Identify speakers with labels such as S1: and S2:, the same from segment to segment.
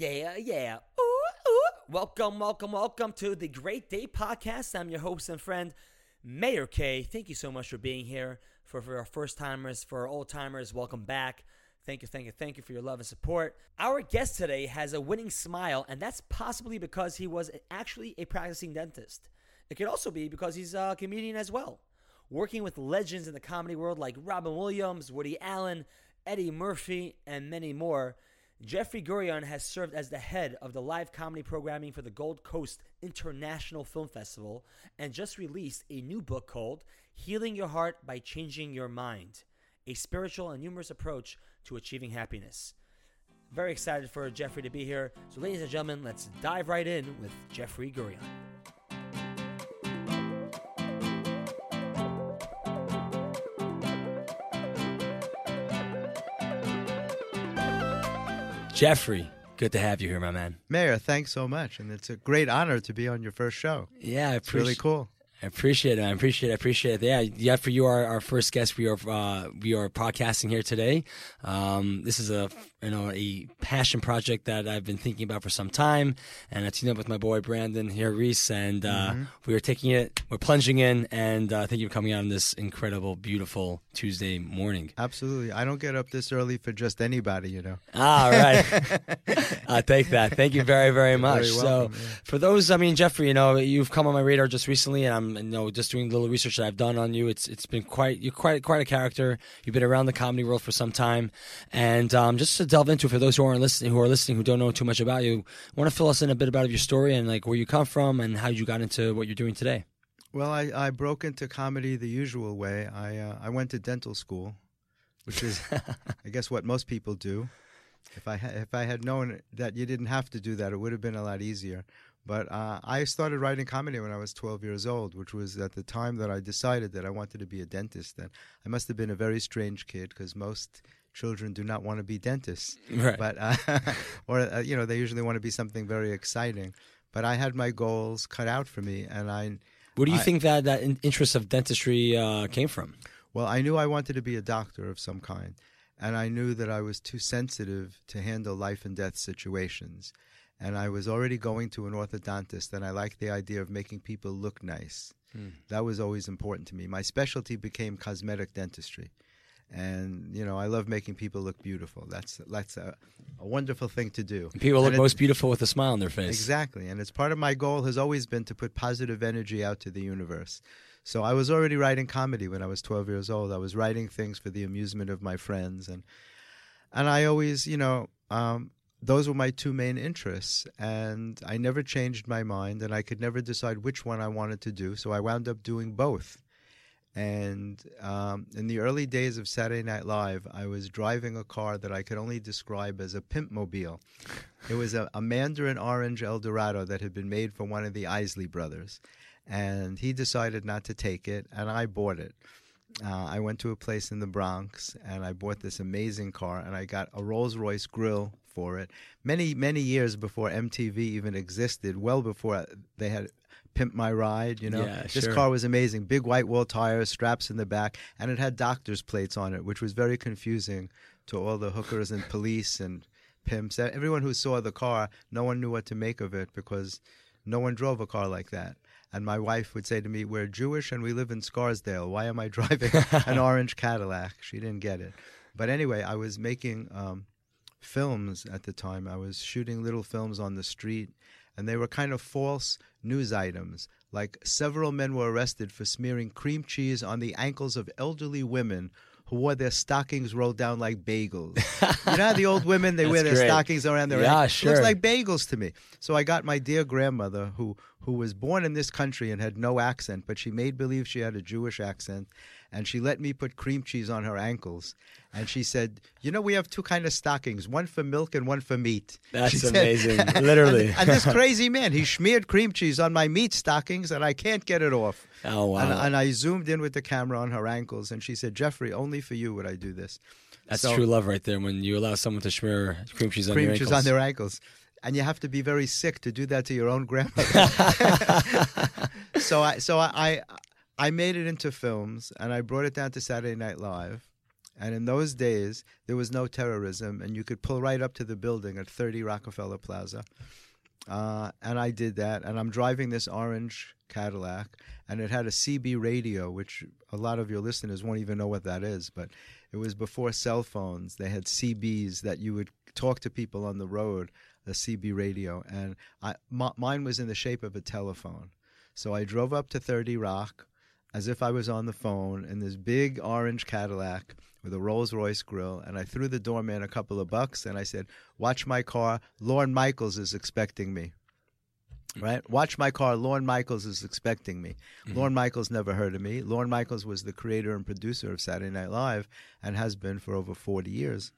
S1: Yeah, yeah. Ooh, ooh. Welcome, welcome, welcome to the Great Day Podcast. I'm your host and friend, Mayor K. Thank you so much for being here. For, for our first timers, for our old timers, welcome back. Thank you, thank you, thank you for your love and support. Our guest today has a winning smile, and that's possibly because he was actually a practicing dentist. It could also be because he's a comedian as well. Working with legends in the comedy world like Robin Williams, Woody Allen, Eddie Murphy, and many more, Jeffrey Gurian has served as the head of the live comedy programming for the Gold Coast International Film Festival and just released a new book called Healing Your Heart by Changing Your Mind A Spiritual and Humorous Approach to Achieving Happiness. Very excited for Jeffrey to be here. So, ladies and gentlemen, let's dive right in with Jeffrey Gurian. Jeffrey, good to have you here, my man.
S2: Mayor, thanks so much, and it's a great honor to be on your first show.
S1: Yeah, I
S2: It's really cool.
S1: I appreciate it. I appreciate it. I appreciate it. Yeah, yeah. For you, are our first guest. We are uh, we are podcasting here today. Um, this is a you know a passion project that I've been thinking about for some time, and I teamed up with my boy Brandon here, Reese, and uh, we are taking it. We're plunging in, and uh, thank you for coming out on this incredible, beautiful Tuesday morning.
S2: Absolutely. I don't get up this early for just anybody, you know.
S1: All right. I take that. Thank you very, very much.
S2: very welcome,
S1: so,
S2: yeah.
S1: for those, I mean, Jeffrey, you know, you've come on my radar just recently, and I'm, you know, just doing a little research that I've done on you. It's, it's been quite, you're quite, quite a character. You've been around the comedy world for some time, and um, just to delve into, for those who aren't listening, who are listening, who don't know too much about you, want to fill us in a bit about your story and like where you come from and how you got into what you're doing today.
S2: Well, I, I broke into comedy the usual way. I uh, I went to dental school, which is, I guess, what most people do. If I ha- if I had known that you didn't have to do that, it would have been a lot easier. But uh, I started writing comedy when I was 12 years old, which was at the time that I decided that I wanted to be a dentist. And I must have been a very strange kid because most children do not want to be dentists.
S1: Right.
S2: But uh, or uh, you know they usually want to be something very exciting. But I had my goals cut out for me, and I
S1: Where do you
S2: I-
S1: think that that in- interest of dentistry uh, came from?
S2: Well, I knew I wanted to be a doctor of some kind, and I knew that I was too sensitive to handle life and death situations. And I was already going to an orthodontist, and I liked the idea of making people look nice. That was always important to me. My specialty became cosmetic dentistry. And you know, I love making people look beautiful. That's that's a, a wonderful thing to do.
S1: People look
S2: it-
S1: most beautiful with a smile on their face.
S2: Exactly. And it's part of my goal has always been to put positive energy out to the universe. So I was already writing comedy when I was 12 years old. I was writing things for the amusement of my friends and and I always, you know, um, those were my two main interests and I never changed my mind and I could never decide which one I wanted to do. So I wound up doing both. And um, in the early days of Saturday Night Live, I was driving a car that I could only describe as a pimp mobile. It was a, a Mandarin Orange Eldorado that had been made for one of the Isley brothers. And he decided not to take it, and I bought it. Uh, I went to a place in the Bronx, and I bought this amazing car, and I got a Rolls Royce grill for it. Many, many years before MTV even existed, well before they had Pimp My Ride, you know.
S1: Yeah,
S2: this
S1: sure.
S2: car was amazing. Big white wall tires, straps in the back, and it had doctor's plates on it, which was very confusing to all the hookers and police and pimps. Everyone who saw the car, no one knew what to make of it because no one drove a car like that. And my wife would say to me, We're Jewish and we live in Scarsdale. Why am I driving an orange Cadillac? She didn't get it. But anyway, I was making um, films at the time. I was shooting little films on the street, and they were kind of false news items. Like several men were arrested for smearing cream cheese on the ankles of elderly women who wore their stockings rolled down like bagels. you know how the old women they wear their
S1: great.
S2: stockings around their
S1: Yeah,
S2: ankles?
S1: Sure.
S2: looks like bagels to me. So I got my dear grandmother who who was born in this country and had no accent, but she made believe she had a Jewish accent, and she let me put cream cheese on her ankles. And she said, "You know, we have two kind of stockings, one for milk and one for meat."
S1: That's
S2: said-
S1: amazing. Literally.
S2: and, and this crazy man, he smeared cream cheese on my meat stockings, and I can't get it off.
S1: Oh wow.
S2: And, and I zoomed in with the camera on her ankles, and she said, "Jeffrey, only for you would I do this."
S1: That's
S2: So-
S1: true love right there. When you allow someone to smear cream cheese on
S2: cream
S1: your
S2: cheese
S1: ankles.
S2: on their ankles. And you have to be very sick to do that to your own grandmother. so I so I, I made it into films and I brought it down to Saturday Night Live. And in those days, there was no terrorism, and you could pull right up to the building at 30 Rockefeller Plaza. Uh, and I did that, and I'm driving this orange Cadillac, and it had a CB radio, which a lot of your listeners won't even know what that is, but it was before cell phones. They had CBs that you would talk to people on the road, a CB radio, and mine was in the shape of a telephone. So I drove up to 30 Rock as if I was on the phone in this big orange Cadillac with a Rolls Royce grill, and I threw the doorman a couple of bucks, and I said, "Watch my car. Lorne Michaels is expecting me." Right? Watch my car. Lorne Michaels is expecting me. Mm-hmm. Lorne Michaels never heard of me. Lorne Michaels was the creator and producer of Saturday Night Live and has been for over 40 years.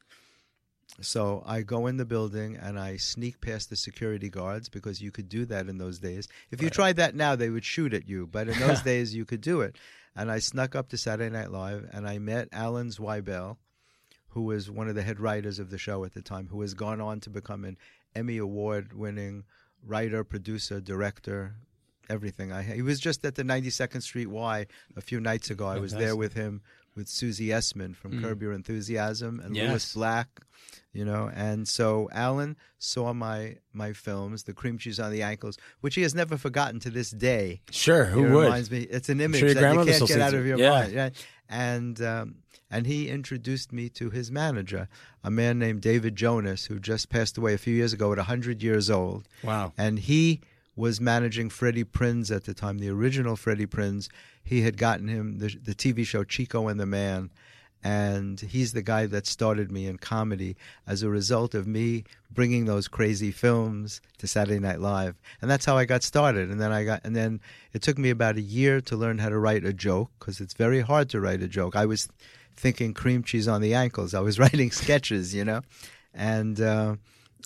S2: So I go in the building and I sneak past the security guards because you could do that in those days. If you tried that now, they would shoot at you, but in those days you could do it. And I snuck up to Saturday Night Live and I met Alan Zweibel, who was one of the head writers of the show at the time, who has gone on to become an Emmy Award winning writer, producer, director, everything. I he was just at the 92nd Street Y a few nights ago. I oh, was there with him with Susie Essman from mm. Curb Your Enthusiasm and yes. Lewis Black, you know. And so Alan saw my my films, The Cream Cheese on the Ankles, which he has never forgotten to this day.
S1: Sure, who
S2: it
S1: would?
S2: Reminds me, it's an image sure that you can't get out of your yeah. mind. And um, and he introduced me to his manager, a man named David Jonas, who just passed away a few years ago at 100 years old.
S1: Wow.
S2: And he was managing Freddie Prinze at the time, the original Freddie Prinze. He had gotten him the, the TV show Chico and the Man, and he's the guy that started me in comedy as a result of me bringing those crazy films to Saturday Night Live, and that's how I got started. And then I got, and then it took me about a year to learn how to write a joke because it's very hard to write a joke. I was thinking cream cheese on the ankles. I was writing sketches, you know, and. Uh,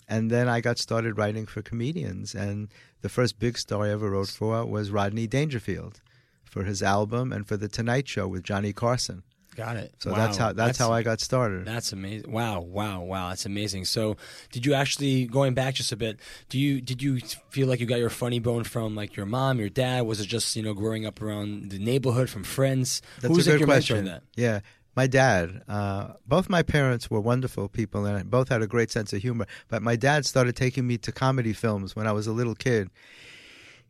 S2: and then I got started writing for comedians. And the first big star I ever wrote for was Rodney Dangerfield for his album and for the Tonight Show with Johnny Carson.
S1: Got it.
S2: So wow. that's how that's, that's, how I got started.
S1: That's amazing. Wow, wow, wow. That's amazing. So, did you actually going back just a bit? Do you did you feel like you got your funny bone from like your mom, your dad? Was it just you know growing up around the neighborhood from friends?
S2: That's Who's a good like question. Yeah, my dad, uh, both my parents were wonderful people and both had a great sense of humor. But my dad started taking me to comedy films when I was a little kid.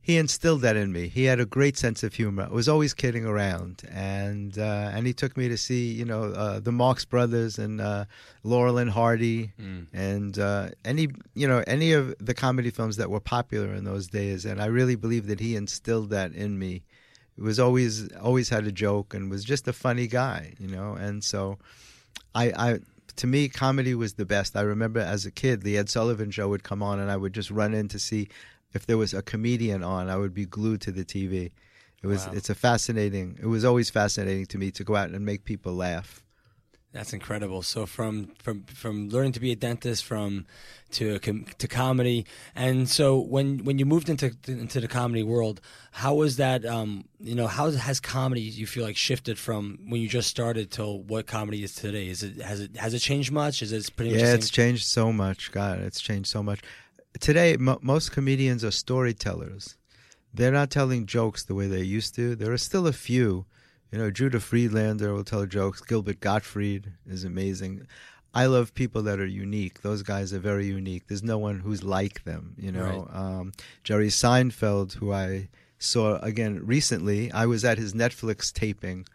S2: He instilled that in me. He had a great sense of humor. I was always kidding around, and uh, and he took me to see you know uh, the Marx Brothers and uh, Laurel and Hardy mm. and uh, any you know any of the comedy films that were popular in those days. And I really believe that he instilled that in me was always always had a joke and was just a funny guy, you know. And so, I, I to me, comedy was the best. I remember as a kid, the Ed Sullivan Show would come on, and I would just run in to see if there was a comedian on. I would be glued to the TV. It was wow. it's a fascinating. It was always fascinating to me to go out and make people laugh.
S1: That's incredible. So from from from learning to be a dentist, from to to comedy, and so when when you moved into into the comedy world, how was that? Um, you know, how has comedy you feel like shifted from when you just started till what comedy is today? Is it has it has it changed much? Is it pretty?
S2: Yeah, it's changed so much. God, it's changed so much. Today, most comedians are storytellers. They're not telling jokes the way they used to. There are still a few you know, Judah Friedlander will tell jokes. Gilbert Gottfried is amazing. I love people that are unique. Those guys are very unique. There's no one who's like them, you know. Right. Um, Jerry Seinfeld, who I saw again recently, I was at his Netflix taping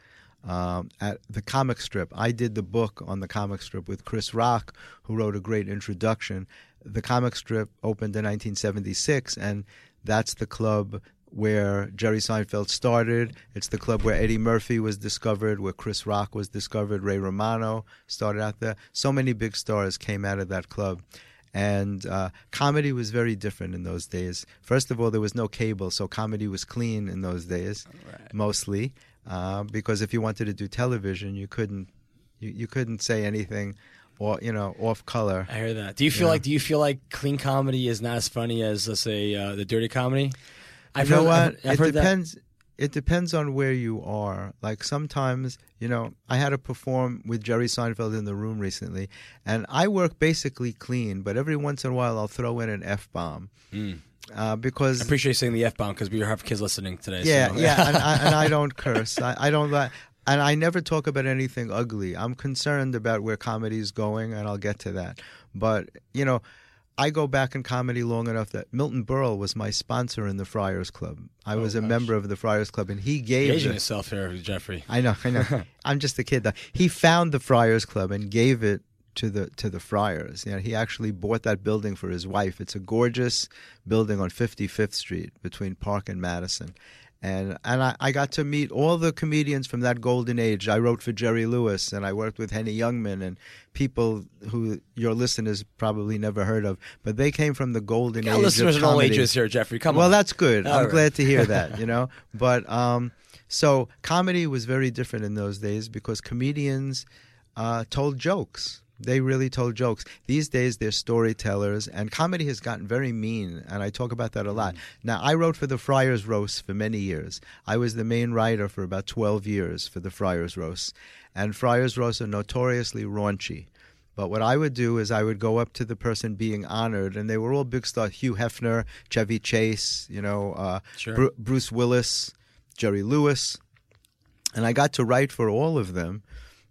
S2: um, at the comic strip. I did the book on the comic strip with Chris Rock, who wrote a great introduction. The comic strip opened in 1976, and that's the club where Jerry Seinfeld started. It's the club where Eddie Murphy was discovered, where Chris Rock was discovered, Ray Romano started out there. So many big stars came out of that club. And uh, comedy was very different in those days. First of all, there was no cable, so comedy was clean in those days, right. mostly. Uh, because if you wanted to do television, you couldn't, you, you couldn't say anything or you know off color.
S1: I hear that. Do you feel like do you feel like clean comedy is not as funny as let's say uh, the dirty comedy?
S2: I've you know what? I've, I've it depends. That. It depends on where you are. Like sometimes, you know, I had to perform with Jerry Seinfeld in the room recently, and I work basically clean, but every once in a while I'll throw in an f bomb. Mm. Uh, because
S1: I appreciate saying the f bomb because we have kids listening today.
S2: Yeah,
S1: so.
S2: yeah, and, I, and I don't curse. I, I don't. and I never talk about anything ugly. I'm concerned about where comedy is going, and I'll get to that. But you know, I go back in comedy long enough that Milton Berle was my sponsor in the Friars Club. I
S1: Oh,
S2: was a
S1: gosh.
S2: member of the Friars Club, and he gave
S1: Aging
S2: the-
S1: yourself here, Jeffrey.
S2: I know, I know. I'm just a kid. Though. He found the Friars Club and gave it to the to the Friars. You know, he actually bought that building for his wife. It's a gorgeous building on 55th Street between Park and Madison. And and I, I got to meet all the comedians from that golden age. I wrote for Jerry Lewis and I worked with Henny Youngman and people who your listeners probably never heard of, but they came from the golden age
S1: listeners
S2: of
S1: in all ages here, Jeffrey. Come
S2: well,
S1: on.
S2: that's good.
S1: All
S2: I'm
S1: right.
S2: glad to hear that, you know. But um, so comedy was very different in those days because comedians uh, told jokes. They really told jokes. These days, they're storytellers, and comedy has gotten very mean, and I talk about that a lot. Now, I wrote for the Friars Roast for many years. I was the main writer for about 12 years for the Friars Roast, and Friars Roasts are notoriously raunchy. But what I would do is I would go up to the person being honored, and they were all big stars: Hugh Hefner, Chevy Chase, you know, uh,
S1: Sure.
S2: Bru- Bruce Willis, Jerry Lewis, and I got to write for all of them.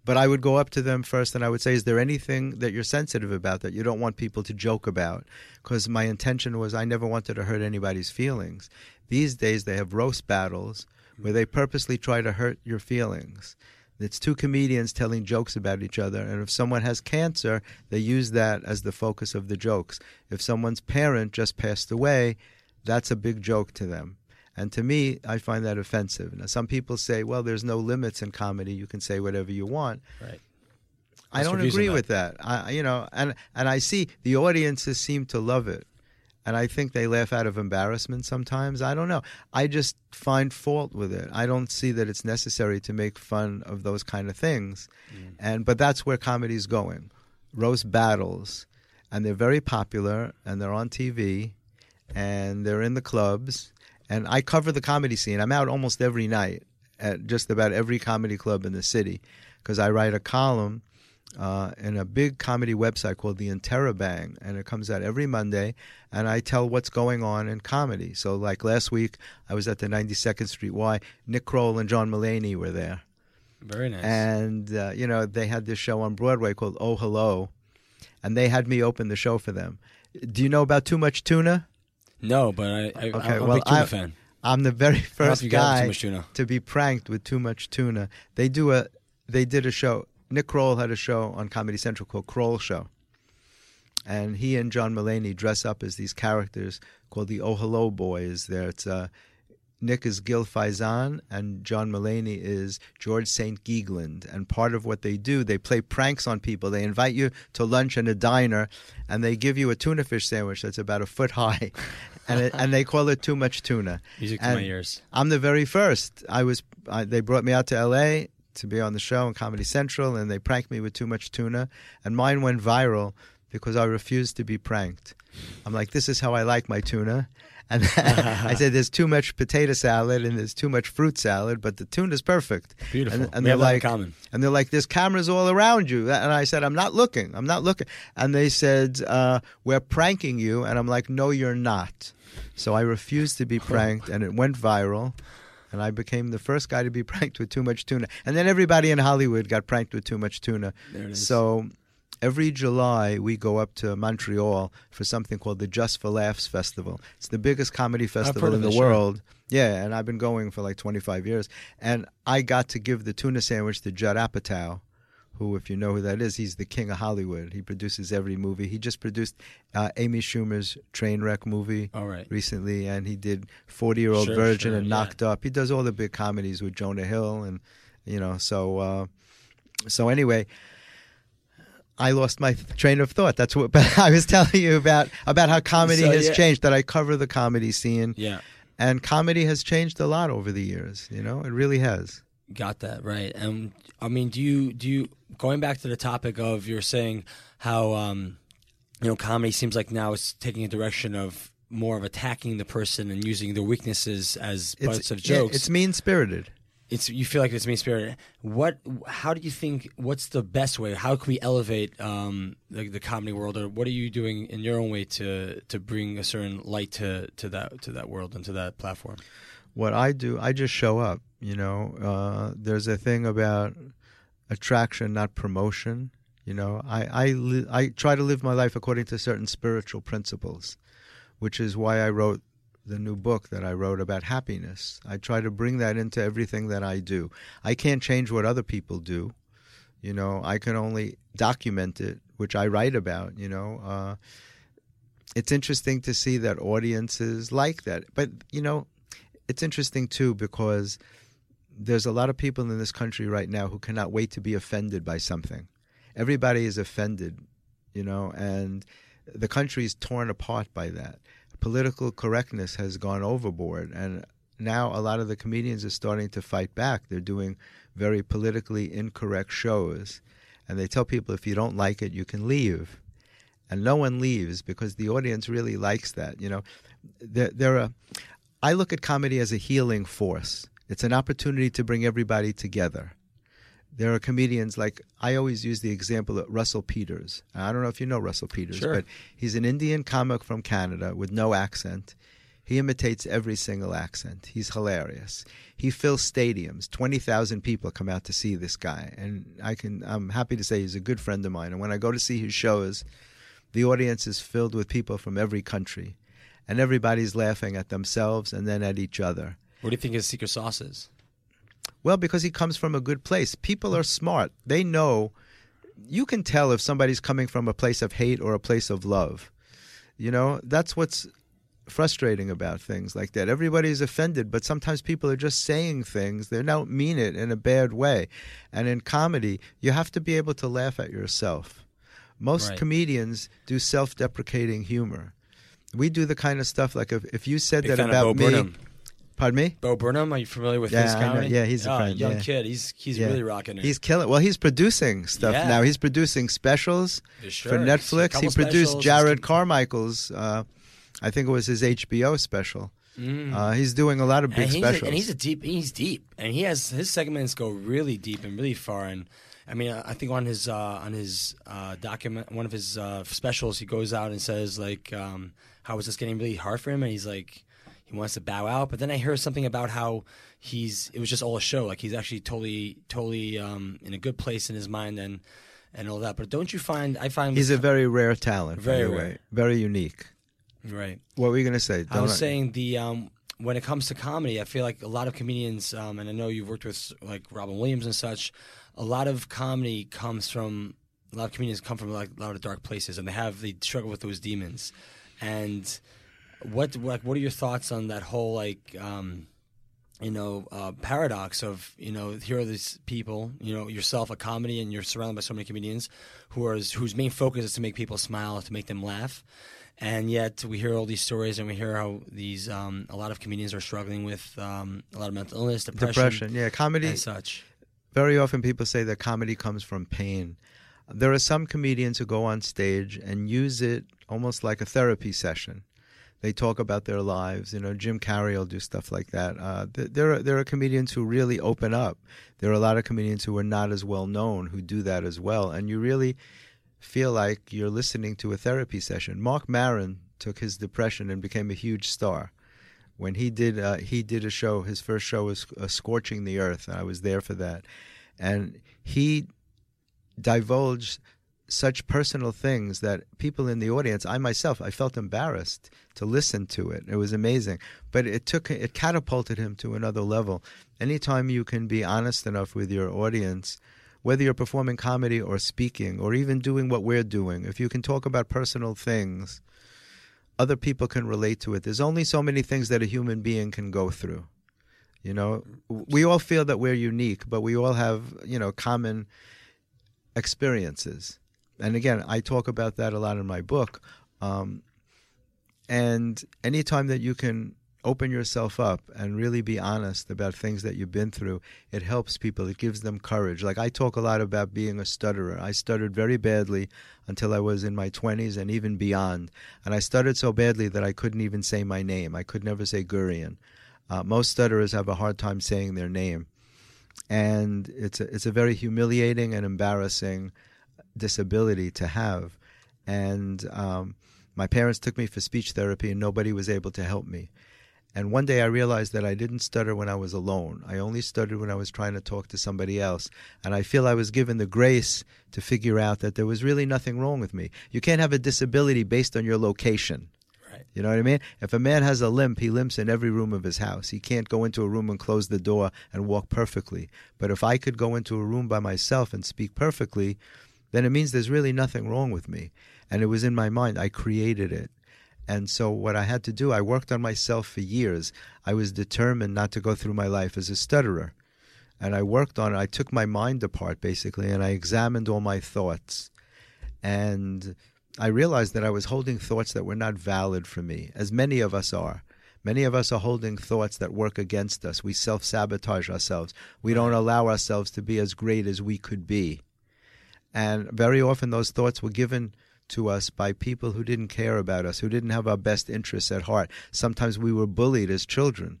S2: But I would go up to them first, and I would say, "Is there anything that you're sensitive about that you don't want people to joke about?" Because my intention was I never wanted to hurt anybody's feelings. These days, they have roast battles where they purposely try to hurt your feelings. It's two comedians telling jokes about each other, and if someone has cancer, they use that as the focus of the jokes. If someone's parent just passed away, that's a big joke to them. And to me, I find that offensive. Now, some people say, well, there's no limits in comedy. You can say whatever you want.
S1: Right.
S2: I don't agree
S1: that?
S2: with that. I, you know, and and I see the audiences seem to love it, and I think they laugh out of embarrassment sometimes. I don't know. I just find fault with it. I don't see that it's necessary to make fun of those kind of things,
S1: Mm.
S2: and but that's where comedy's going. Roast battles, and they're very popular, and they're on TV, and they're in the clubs, and I cover the comedy scene. I'm out almost every night at just about every comedy club in the city because I write a column uh, in a big comedy website called the Interrobang, and it comes out every Monday, and I tell what's going on in comedy. So, like last week, I was at the 92nd Street Y. Nick Kroll and John Mulaney were there,
S1: Very nice.
S2: and uh, you know they had this show on Broadway called Oh Hello, and they had me open the show for them. Do you know about Too Much Tuna?
S1: No, but I, I,
S2: Okay,
S1: I'm a big tuna
S2: I-
S1: fan.
S2: I'm the very first guy
S1: too much tuna.
S2: to be pranked with too much tuna. They do a they did a show. Nick Kroll had a show on Comedy Central called Kroll Show. And he and John Mulaney dress up as these characters called the Oh Hello Boys. There it's uh Nick is Gil Faizon and John Mulaney is George St. Geegland. And part of what they do, they play pranks on people. They invite you to lunch in a diner and they give you a tuna fish sandwich that's about a foot high. and, it, and they call it too much tuna.
S1: Music to my ears.
S2: I'm the very first. I was. I, they brought me out to L.A. to be on the show on Comedy Central, and they pranked me with too much tuna, and mine went viral because I refused to be pranked. I'm like, this is how I like my tuna. And I said, there's too much potato salad and there's too much fruit salad, but the tuna's perfect.
S1: Beautiful.
S2: And, and they're
S1: have that in
S2: like,
S1: common.
S2: and they're like, there's cameras all around you. And I said, I'm not looking. I'm not looking. And they said, uh, we're pranking you. And I'm like, no, you're not. So I refused to be pranked, and it went viral. And I became the first guy to be pranked with too much tuna. And then everybody in Hollywood got pranked with too much tuna.
S1: There it is.
S2: So every July, we go up to Montreal for something called the Just for Laughs Festival. It's the biggest comedy festival in the world. Yeah, and I've been going for like 25 years. And I got to give the tuna sandwich to Judd Apatow, who, if you know who that is, he's the king of Hollywood. He produces every movie. He just produced uh, Amy Schumer's Trainwreck movie
S1: All right.
S2: recently, and he did 40 Year Old
S1: Sure,
S2: Virgin
S1: sure,
S2: and
S1: yeah.
S2: Knocked Up. He does all the big comedies with Jonah Hill, and you know, so uh, so anyway. I lost my train of thought. That's what but I was telling you about about how comedy
S1: So,
S2: has
S1: yeah.
S2: changed. That I cover the comedy scene,
S1: Yeah.
S2: and comedy has changed a lot over the years. You know, it really has.
S1: Got that right. And I mean, do you do you going back to the topic of you're saying how um, you know comedy seems like now it's taking a direction of more of attacking the person and using their weaknesses as parts of
S2: yeah,
S1: jokes.
S2: it's mean spirited.
S1: It's you feel like it's mean spirited. What? How do you think? What's the best way? How can we elevate um, the, the comedy world, or what are you doing in your own way to to bring a certain light to to that to that world and to that platform?
S2: what I do, I just show up. You know, uh, there's a thing about attraction, not promotion. You know, I I li- I try to live my life according to certain spiritual principles, which is why I wrote the new book that I wrote about happiness. I try to bring that into everything that I do. I can't change what other people do. You know, I can only document it, which I write about. You know, uh, it's interesting to see that audiences like that. But you know, it's interesting too because there's a lot of people in this country right now who cannot wait to be offended by something. Everybody is offended, you know, and the country is torn apart by that. Political correctness has gone overboard, and now a lot of the comedians are starting to fight back. They're doing very politically incorrect shows, and they tell people if you don't like it, you can leave. And no one leaves because the audience really likes that. You know, there, there are. I look at comedy as a healing force. It's an opportunity to bring everybody together. There are comedians like I always use the example of Russell Peters. I don't know if you know Russell Peters,
S1: Sure.
S2: but he's an Indian comic from Canada with no accent. He imitates every single accent. He's hilarious. He fills stadiums. Twenty thousand people come out to see this guy, and I can. I'm happy to say he's a good friend of mine. And when I go to see his shows, the audience is filled with people from every country, and everybody's laughing at themselves and then at each other.
S1: What do you think his secret sauce is?
S2: Well, because he comes from a good place. People are smart. They know. You can tell if somebody's coming from a place of hate or a place of love. You know, that's what's frustrating about things like that. Everybody's offended, but sometimes people are just saying things. They don't mean it in a bad way. And in comedy, you have to be able to laugh at yourself. Most
S1: Right.
S2: comedians do self deprecating humor. We do the kind of stuff like if, if you said
S1: Big
S2: that about me.
S1: Burnham.
S2: Pardon me?
S1: Bo Burnham, are you familiar with
S2: Yeah,
S1: his comedy?
S2: Yeah, he's a
S1: oh,
S2: friend,
S1: young
S2: yeah.
S1: kid. He's he's
S2: Yeah.
S1: really rocking it.
S2: He's killing. Well, he's producing stuff
S1: Yeah.
S2: now. He's producing specials
S1: Yeah,
S2: for. Netflix. He produced
S1: Jerrod
S2: Carmichael's. Uh, I think it was his HBO special.
S1: Mm.
S2: Uh, he's doing a lot of big
S1: and
S2: specials.
S1: A, and he's a deep. He's deep, and he has his segments go really deep and really far. And I mean, I think on his uh, on his uh, document, one of his uh, specials, he goes out and says like, um, "How is this getting really hard for him?" And he's like, he wants to bow out. But then I hear something about how he's. It was just all a show. Like he's actually totally, totally um, in a good place in his mind and and all that. But don't you find? I find
S2: He's a very rare talent.
S1: Very rare.
S2: way. Very unique.
S1: right.
S2: What were you going to say?
S1: I was
S2: Don't
S1: saying the um, when it comes to comedy, I feel like a lot of comedians, um, and I know you've worked with like Robin Williams and such. A lot of comedy comes from a lot of comedians come from like a lot of dark places, and they have they struggle with those demons. And what like what are your thoughts on that whole like um, you know uh, paradox of you know here are these people you know yourself a comedy and you're surrounded by so many comedians who are whose main focus is to make people smile to make them laugh and yet we hear all these stories and we hear how these um, a lot of comedians are struggling with um, a lot of mental illness depression,
S2: depression. Yeah, comedy.
S1: and such
S2: Very often people say that comedy comes from pain. There are some comedians who go on stage and use it almost like a therapy session. They talk about their lives. You know, Jim Carrey will do stuff like that. Uh, th- there, are, there are comedians who really open up. There are a lot of comedians who are not as well known who do that as well. And you really feel like you're listening to a therapy session. Marc Maron took his depression and became a huge star. When he did, uh, he did a show. His first show was uh, "Scorching the Earth," and I was there for that. And he divulged such personal things that people in the audience, I myself, I felt embarrassed to listen to it. It was amazing, but it took it catapulted him to another level. Anytime you can be honest enough with your audience, whether you're performing comedy or speaking or even doing what we're doing, if you can talk about personal things, other people can relate to it. There's only so many things that a human being can go through. You know, we all feel that we're unique, but we all have, you know, common experiences. And again, I talk about that a lot in my book. Um, and anytime that you can open yourself up and really be honest about things that you've been through, it helps people. It gives them courage. Like I talk a lot about being a stutterer. I stuttered very badly until I was in my 20s and even beyond. And I stuttered so badly that I couldn't even say my name. I could never say Gurian. Uh, most stutterers have a hard time saying their name. And it's a, it's a very humiliating and embarrassing disability to have. And um, my parents took me for speech therapy, and nobody was able to help me. And one day I realized that I didn't stutter when I was alone. I only stuttered when I was trying to talk to somebody else. And I feel I was given the grace to figure out that there was really nothing wrong with me. You can't have a disability based on your location.
S1: Right.
S2: You know what I mean? If a man has a limp, he limps in every room of his house. He can't go into a room and close the door and walk perfectly. But if I could go into a room by myself and speak perfectly, then it means there's really nothing wrong with me. And it was in my mind. I created it. And so, what I had to do, I worked on myself for years. I was determined not to go through my life as a stutterer. And I worked on it. I took my mind apart, basically, and I examined all my thoughts. And I realized that I was holding thoughts that were not valid for me, as many of us are. Many of us are holding thoughts that work against us. We self sabotage ourselves. We don't allow ourselves to be as great as we could be. And very often, those thoughts were given to us by people who didn't care about us, who didn't have our best interests at heart. Sometimes we were bullied as children,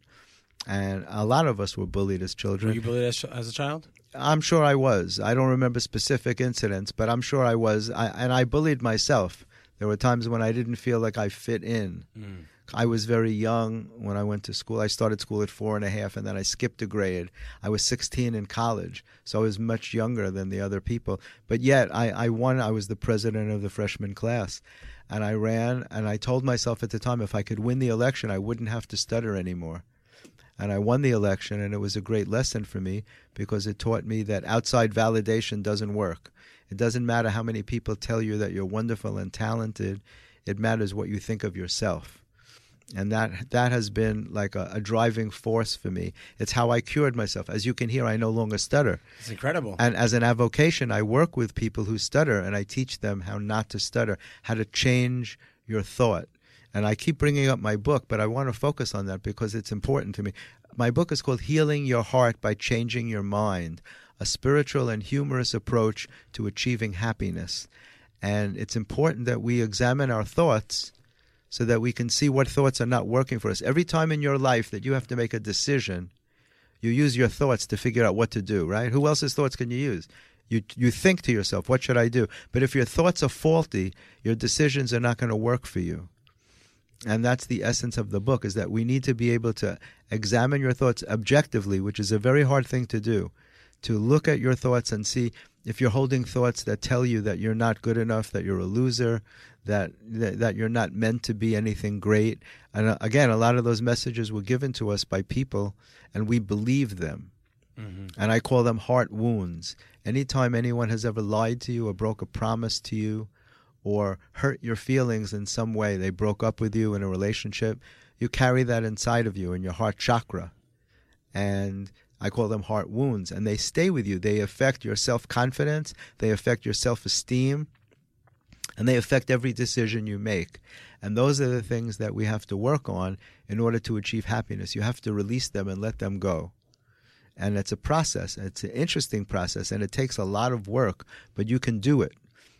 S2: and a lot of us were bullied as children.
S1: Were you bullied as, as a child?
S2: I'm sure I was. I don't remember specific incidents, but I'm sure I was. I, and I bullied myself. There were times when I didn't feel like I fit in.
S1: Mm.
S2: I was very young when I went to school. I started school at four and a half, and then I skipped a grade. I was 16 in college, so I was much younger than the other people. But yet, I, I won. I was the president of the freshman class, and I ran. And I told myself at the time, if I could win the election, I wouldn't have to stutter anymore. And I won the election, and it was a great lesson for me because it taught me that outside validation doesn't work. It doesn't matter how many people tell you that you're wonderful and talented. It matters what you think of yourself and that that has been like a, a, driving force for me. It's how I cured myself. As you can hear, I no longer stutter.
S1: It's incredible.
S2: And as an avocation, I work with people who stutter, and I teach them how not to stutter, how to change your thought. And I keep bringing up my book, but I want to focus on that because it's important to me. My book is called Healing Your Heart by Changing Your Mind, a spiritual and humorous approach to achieving happiness. And it's important that we examine our thoughts so that we can see what thoughts are not working for us. Every time in your life that you have to make a decision, you use your thoughts to figure out what to do, right? Who else's thoughts can you use? You, you think to yourself, what should I do? But if your thoughts are faulty, your decisions are not going to work for you. And that's the essence of the book is that we need to be able to examine your thoughts objectively, which is a very hard thing to do. To look at your thoughts and see if you're holding thoughts that tell you that you're not good enough, that you're a loser, that, that that you're not meant to be anything great. And uh, again, a lot of those messages were given to us by people, and we believe them. Mm-hmm. And I call them heart wounds. Anytime anyone has ever lied to you or broke a promise to you or hurt your feelings in some way, they broke up with you in a relationship, you carry that inside of you in your heart chakra. And I call them heart wounds. And they stay with you. They affect your self confidence, they affect your self esteem, and they affect every decision you make. And those are the things that we have to work on in order to achieve happiness. You have to release them and let them go. And it's a process. It's an interesting process, and it takes a lot of work, but you can do it.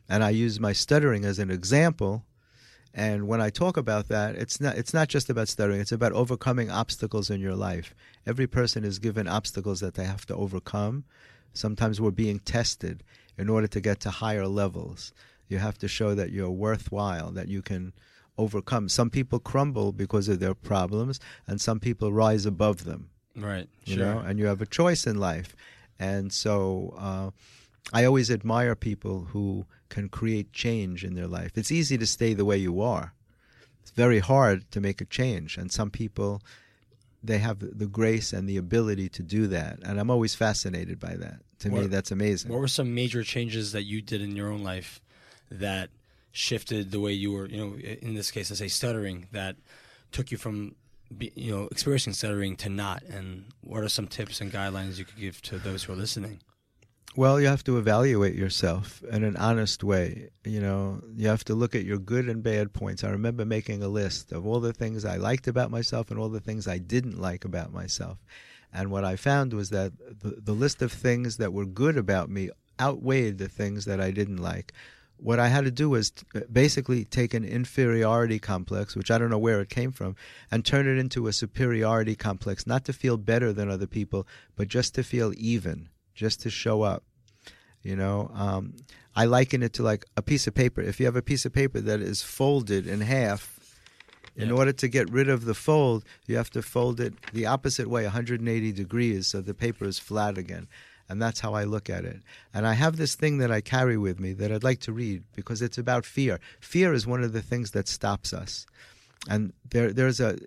S2: And I use my stuttering as an example. And when I talk about that, it's not it's not just about stuttering, it's about overcoming obstacles in your life. Every person is given obstacles that they have to overcome. Sometimes we're being tested in order to get to higher levels. You have to show that you're worthwhile, that you can overcome. Some people crumble because of their problems, and some people rise above them.
S1: Right.
S2: You
S1: sure.
S2: know, and you have a choice in life. And so uh, I always admire people who can create change in their life. It's easy to stay the way you are. It's very hard to make a change, and some people they have the grace and the ability to do that. And I'm always fascinated by that. To what, me, that's amazing.
S1: What were some major changes that you did in your own life that shifted the way you were, you know, in this case, I say stuttering, that took you from, you know, experiencing stuttering to not? And what are some tips and guidelines you could give to those who are listening?
S2: Well, you have to evaluate yourself in an honest way. You know, you have to look at your good and bad points. I remember making a list of all the things I liked about myself and all the things I didn't like about myself. And what I found was that the, the list of things that were good about me outweighed the things that I didn't like what I had to do was uh, basically take an inferiority complex, which I don't know where it came from, and turn it into a superiority complex, not to feel better than other people, but just to feel even, just to show up. You know, um, I liken it to like a piece of paper. If you have a piece of paper that is folded in half, In
S1: Yeah.
S2: order to get rid of the fold, you have to fold it the opposite way, 180 degrees, so the paper is flat again. And that's how I look at it. And I have this thing that I carry with me that I'd like to read because it's about fear. Fear is one of the things that stops us. And there, there's a.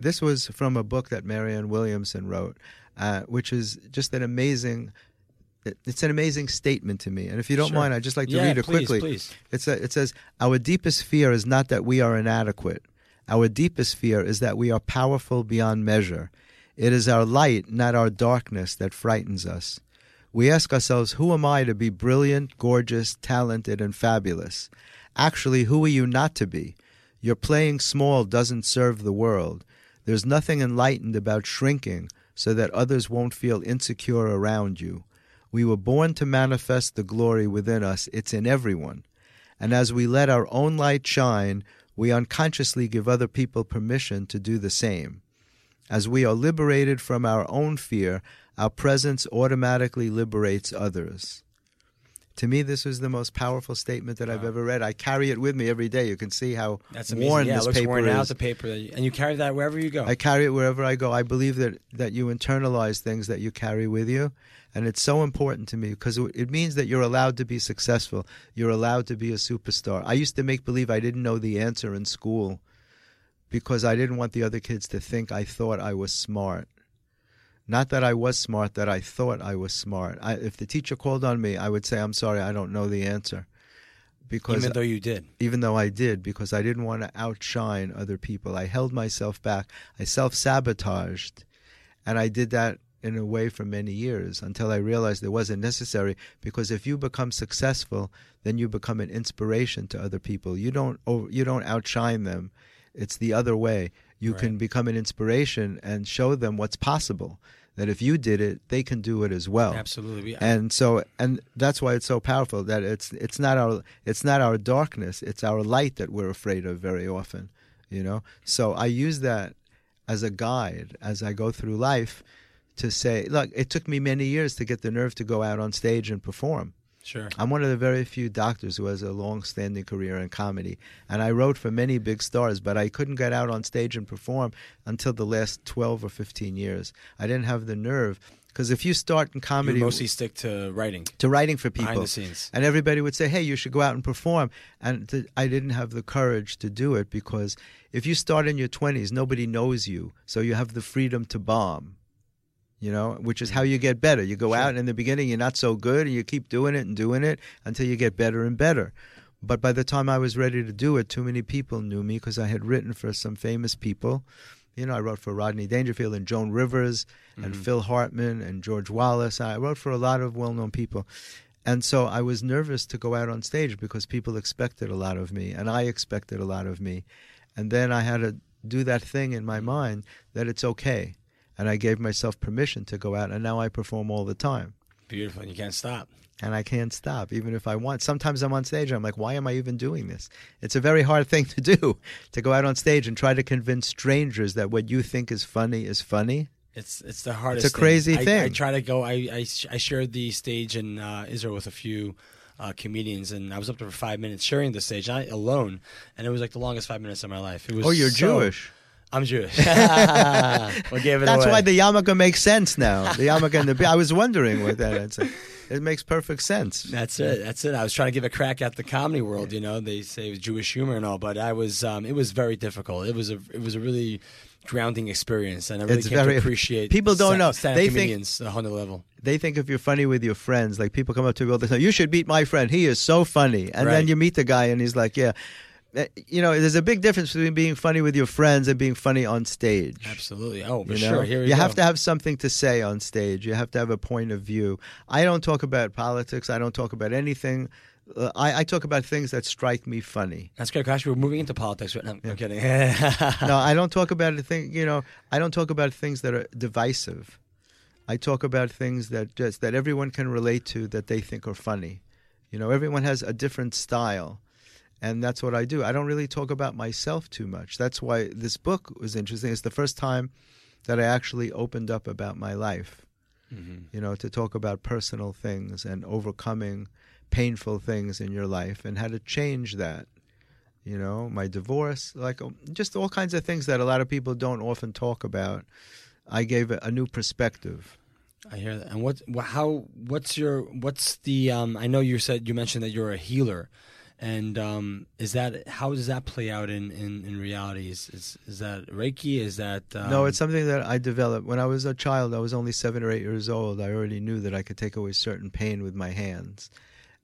S2: This was from a book that Marianne Williamson wrote, uh, which is just an amazing. It- It's an amazing statement to me. And if you don't
S1: Sure.
S2: mind, I'd just like to
S1: Yeah,
S2: read it
S1: please,
S2: quickly.
S1: please.
S2: It's a, it says, Our deepest fear is not that we are inadequate. Our deepest fear is that we are powerful beyond measure. It is our light, not our darkness, that frightens us. We ask ourselves, Who am I to be brilliant, gorgeous, talented, and fabulous? Actually, who are you not to be? Your playing small doesn't serve the world. There's nothing enlightened about shrinking so that others won't feel insecure around you. We were born to manifest the glory within us, it's in everyone. And as we let our own light shine, we unconsciously give other people permission to do the same. As we are liberated from our own fear, our presence automatically liberates others. To me, this was the most powerful statement that I've ever read. I carry it with me every day. You can see how
S1: That's amazing.
S2: worn
S1: yeah,
S2: this paper
S1: worn
S2: is.
S1: out. The paper, that you- and you carry that wherever you go.
S2: I carry it wherever I go. I believe that that you internalize things that you carry with you, and it's so important to me because it means that you're allowed to be successful. You're allowed to be a superstar. I used to make believe I didn't know the answer in school because I didn't want the other kids to think I thought I was smart. Not that I was smart, that I thought I was smart. I, if the teacher called on me, I would say, "I'm sorry, I don't know the answer," because
S1: even though you did.
S2: even though I did, because I didn't want to outshine other people. I held myself back. I self sabotaged. And I did that in a way for many years until I realized it wasn't necessary because if you become successful, then you become an inspiration to other people. You don't oh, you don't outshine them. It's the other way. You
S1: Right.
S2: can become an inspiration and show them what's possible. That if you did it, they can do it as well
S1: Absolutely. We-
S2: and so and that's why it's so powerful that it's it's not our it's not our darkness it's our light that we're afraid of very often you know so i use that as a guide as i go through life to say look it took me many years to get the nerve to go out on stage and perform
S1: sure.
S2: i'm one of the very few doctors who has a long-standing career in comedy and i wrote for many big stars but i couldn't get out on stage and perform until the last 12 or 15 years. I didn't have the nerve because if you start in
S1: You
S2: comedy
S1: mostly stick to writing.
S2: To writing for people behind
S1: the scenes.
S2: and everybody would say hey you should go out and perform. And i didn't have the courage to do it because if you start in your 20s nobody knows you so you have the freedom to bomb you know which is how you get better you go
S1: Sure.
S2: out in the beginning you're not so good and you keep doing it and doing it until you get better and better but by the time i was ready to do it too many people knew me because i had written for some famous people you know i wrote for rodney dangerfield and joan rivers and
S1: Mhm.
S2: phil hartman and george wallace i wrote for a lot of well-known people and so I was nervous to go out on stage because people expected a lot of me, and I expected a lot of me. And then I had to do that thing in my mind that it's okay. And I gave myself permission to go out, and now I perform all the time.
S1: Beautiful. And you can't stop.
S2: And I can't stop, even if I want. Sometimes I'm on stage, and I'm like, why am I even doing this? It's a very hard thing to do, to go out on stage and try to convince strangers that what you think is funny is funny.
S1: It's it's the hardest.
S2: It's a crazy
S1: thing. I,
S2: thing.
S1: I try to go. I I, sh- I shared the stage in uh, Israel with a few uh, comedians, and I was up there for five minutes sharing the stage I, alone, and it was like the longest five minutes of my life. It was.
S2: Oh, you're
S1: so-
S2: Jewish.
S1: I'm Jewish. we gave it
S2: That's
S1: away.
S2: why the yarmulke makes sense now. The yarmulke and the I was wondering what that. It makes perfect sense.
S1: That's it. That's it. I was trying to give a crack at the comedy world. You know, they say it was Jewish humor and all, but I was. Um, it was very difficult. It was a. It was a really grounding experience, and I really
S2: It's
S1: came
S2: very-
S1: to appreciate.
S2: people don't know. They think-
S1: comedians on the level.
S2: They think if you're funny with your friends, like people come up to you all the time, you should meet my friend. He is so funny. And
S1: Right.
S2: then you meet the guy, and he's like, yeah. You know, there's a big difference between being funny with your friends and being funny on stage.
S1: Absolutely. Oh, for
S2: You
S1: sure. Here
S2: you
S1: go.
S2: have to have something to say on stage. You have to have a point of view. I don't talk about politics. I don't talk about anything. Uh, I, I talk about things that strike me funny.
S1: That's great. Gosh, we're moving into politics right now. I'm kidding.
S2: no, I don't talk about a thing. You know, I don't talk about things that are divisive. I talk about things that just that everyone can relate to that they think are funny. You know, everyone has a different style, and that's what I do. I don't really talk about myself too much. That's why this book was interesting. It's the first time that I actually opened up about my life.
S1: Mhm.
S2: You know, to talk about personal things and overcoming painful things in your life and how to change that. you know, my divorce, like um, just all kinds of things that a lot of people don't often talk about. I gave a, a new perspective.
S1: I hear that. And what, how, what's your, what's the? Um, I know you said you mentioned that you're a healer, and um, is that how does that play out in in, in reality? Is, is is that Reiki? Is that um,
S2: no, it's something that I developed when I was a child. I was only seven or eight years old. I already knew that I could take away certain pain with my hands,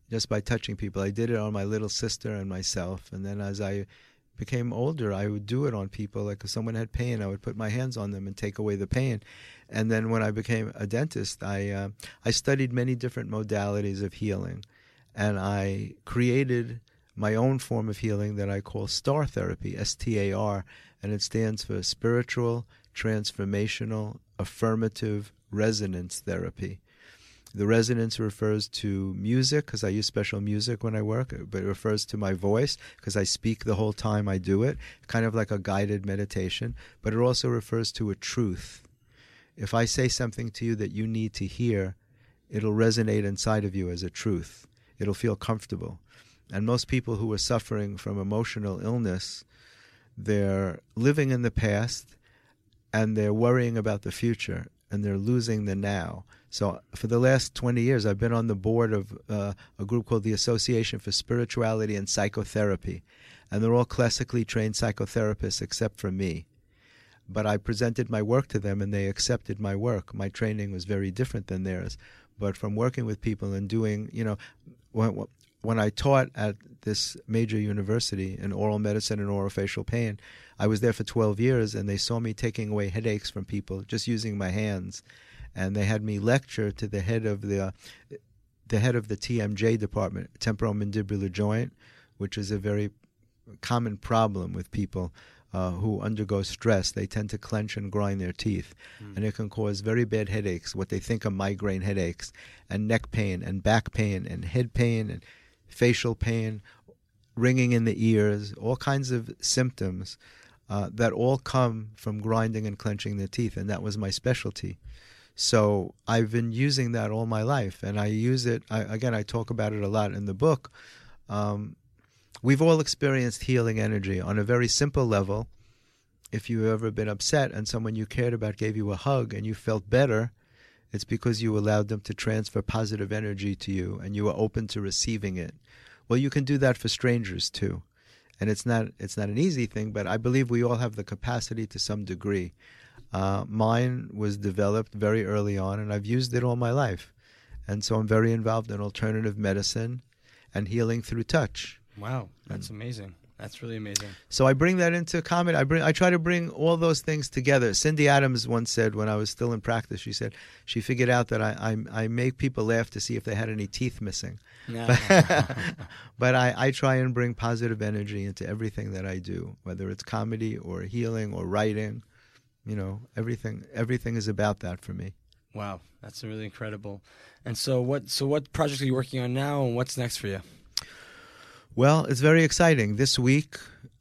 S2: just by touching people. I did it on my little sister and myself, and then as I became older, I would do it on people. Like if someone had pain, I would put my hands on them and take away the pain. And then when I became a dentist, I uh, I studied many different modalities of healing, and I created my own form of healing that I call STAR therapy, S T A R, and it stands for Spiritual Transformational Affirmative Resonance Therapy. The resonance refers to music because I use special music when I work, but it refers to my voice because I speak the whole time I do it, kind of like a guided meditation. But it also refers to a truth. If I say something to you that you need to hear, it'll resonate inside of you as a truth. It'll feel comfortable. And most people who are suffering from emotional illness, they're living in the past and they're worrying about the future and they're losing the now. So for the last 20 years, I've been on the board of uh, a group called the Association for Spirituality and Psychotherapy. And they're all classically trained psychotherapists except for me. But I presented my work to them and they accepted my work. My training was very different than theirs. But from working with people and doing, you know, when, when I taught at this major university in oral medicine and orofacial pain, I was there for 12 years and they saw me taking away headaches from people just using my hands. And they had me lecture to the head of the, the head of the TMJ department, temporomandibular joint, which is a very common problem with people uh, who undergo stress. They tend to clench and grind their teeth,
S1: Mm.
S2: and it can cause very bad headaches, what they think are migraine headaches, and neck pain, and back pain, and head pain, and facial pain, ringing in the ears, all kinds of symptoms uh, that all come from grinding and clenching the teeth, and that was my specialty. So I've been using that all my life, and I use it. I, again, I talk about it a lot in the book. Um, we've all experienced healing energy on a very simple level. If you've ever been upset and someone you cared about gave you a hug and you felt better, it's because you allowed them to transfer positive energy to you and you were open to receiving it. Well, you can do that for strangers too. And it's not it's not an easy thing, but I believe we all have the capacity to some degree. Uh, mine was developed very early on, and I've used it all my life. And so I'm very involved in alternative medicine and healing through touch.
S1: Wow, mm. that's amazing. That's really amazing.
S2: So I bring that into comedy. I bring I try to bring all those things together. Cindy Adams once said when I was still in practice, she said she figured out that I I, I make people laugh to see if they had any teeth missing. but I, I try and bring positive energy into everything that I do, whether it's comedy or healing or writing. You know, everything everything is about that for me.
S1: wow, that's really incredible. And so, what so what projects are you working on now, and what's next for you?
S2: Well, it's very exciting. This week,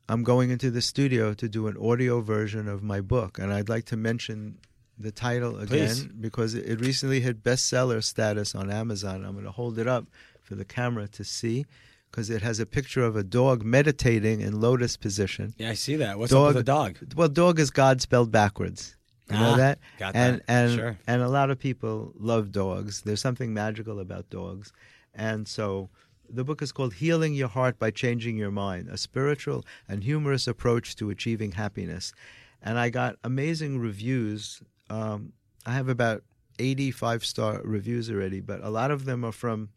S2: I'm going into the studio to do an audio version of my book, and I'd like to mention the title again
S1: Please.
S2: because it recently hit bestseller status on Amazon. I'm going to hold it up for the camera to see because it has a picture of a dog meditating in lotus position.
S1: Yeah, I see that. What's
S2: Dog-
S1: up with the dog?
S2: Well, dog is God spelled backwards. You know
S1: Ah,
S2: that?
S1: got
S2: and
S1: that.
S2: and
S1: Sure.
S2: and a lot of people love dogs. There's something magical about dogs. And so the book is called Healing Your Heart by Changing Your Mind: A Spiritual and Humorous Approach to Achieving Happiness. And I got amazing reviews. Um, I have about 85 star reviews already, but a lot of them are from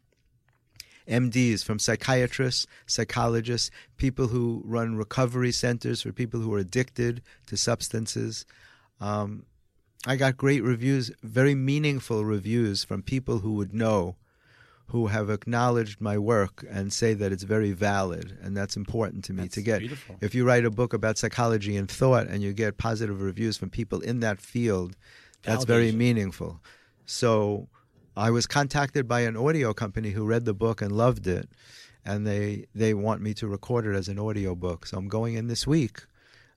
S2: MDs, from psychiatrists, psychologists, people who run recovery centers for people who are addicted to substances. Um, I got great reviews, very meaningful reviews from people who would know, who have acknowledged my work and say that it's very valid, and that's important to me
S1: That's
S2: to get.
S1: beautiful.
S2: If you write a book about psychology and thought, and you get positive reviews from people in that field, that's very meaningful. So I was contacted by an audio company who read the book and loved it, and they they want me to record it as an audio book. So I'm going in this week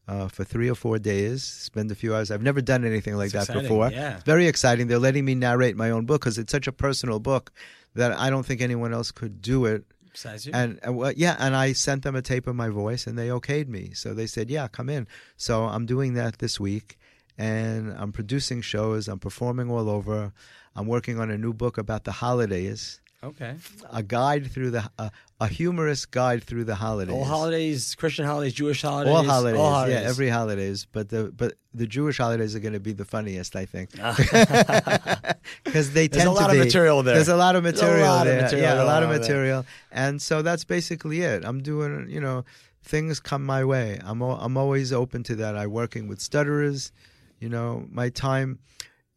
S2: uh, for three or four days, spend a few hours. I've never done anything like
S1: That's
S2: that
S1: exciting,
S2: before.
S1: yeah.
S2: It's very exciting. They're letting me narrate my own book because it's such a personal book that I don't think anyone else could do it
S1: Besides you.
S2: And, and well, yeah, and I sent them a tape of my voice, and they okayed me. So they said, "Yeah, come in." So I'm doing that this week, and I'm producing shows. I'm performing all over. I'm working on a new book about the holidays,
S1: okay.
S2: a guide through the uh, a humorous guide through the holidays.
S1: All holidays, Christian holidays, Jewish holidays.
S2: All holidays,
S1: all holidays.
S2: yeah, every holidays. But the but the Jewish holidays are going to be the funniest, I think, ah. because they tend There's
S1: a lot of material there.
S2: There's a lot of material
S1: lot of
S2: there.
S1: material
S2: yeah, a lot of
S1: going on there.
S2: material, and so that's basically it. I'm doing, you know, things come my way. I'm al- I'm always open to that. I'm working with stutterers. You know, my time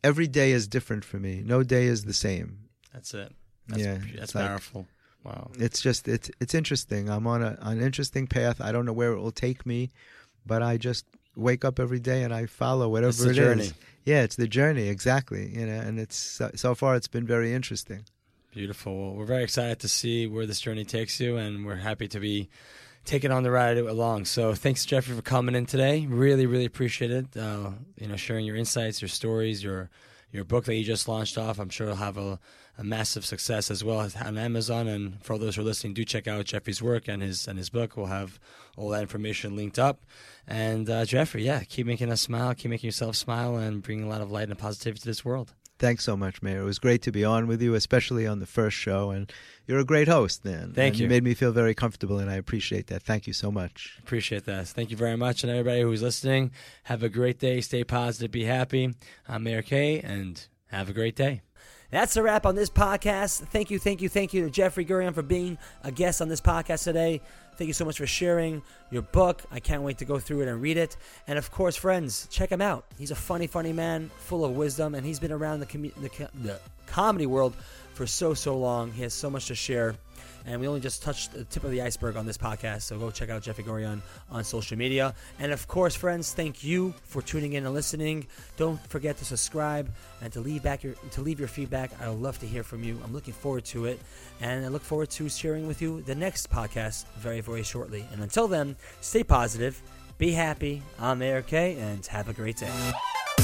S2: every day is different for me. No day is the same.
S1: That's it. That's,
S2: Yeah,
S1: that's
S2: it's like-
S1: powerful. Wow.
S2: It's just it's it's interesting. I'm on a an interesting path. I don't know where it will take me, but I just wake up every day and I follow whatever
S1: It's the
S2: it is.
S1: journey.
S2: Yeah, it's the journey exactly. You know, and it's so, so far it's been very interesting.
S1: Beautiful. Well, we're very excited to see where this journey takes you, and we're happy to be taking on the ride along. So, thanks, Jeffrey, for coming in today. Really, really appreciate it. Uh, you know, sharing your insights, your stories, your your book that you just launched off. I'm sure it'll have a, a massive success as well on Amazon. And for those who are listening, do check out Jeffrey's work and his and his book. We'll have all that information linked up. And uh, Jeffrey, yeah, keep making us smile, keep making yourself smile, and bringing a lot of light and positivity to this world.
S2: Thanks so much, Mayor. It was great to be on with you, especially on the first show. And you're a great host, man.
S1: Thank
S2: And
S1: you.
S2: You made me feel very comfortable, and I appreciate that. Thank you so much.
S1: Appreciate that. Thank you very much. And everybody who's listening, have a great day. Stay positive. Be happy. I'm Mayor K, and have a great day.
S3: That's a wrap on this podcast. Thank you, thank you, thank you to Jeffrey Gurian for being a guest on this podcast today. Thank you so much for sharing your book. I can't wait to go through it and read it. And of course, friends, check him out. He's a funny, funny man, full of wisdom, and he's been around the, commu- the, the comedy world for so, so long. He has so much to share. And we only just touched the tip of the iceberg on this podcast. So go check out Jeffrey Gurian on social media. And of course, friends, thank you for tuning in and listening. Don't forget to subscribe and to leave back your to leave your feedback. I would love to hear from you. I'm looking forward to it. And I look forward to sharing with you the next podcast very, very shortly. And until then, stay positive, be happy. I'm Mayor K, and have a great day.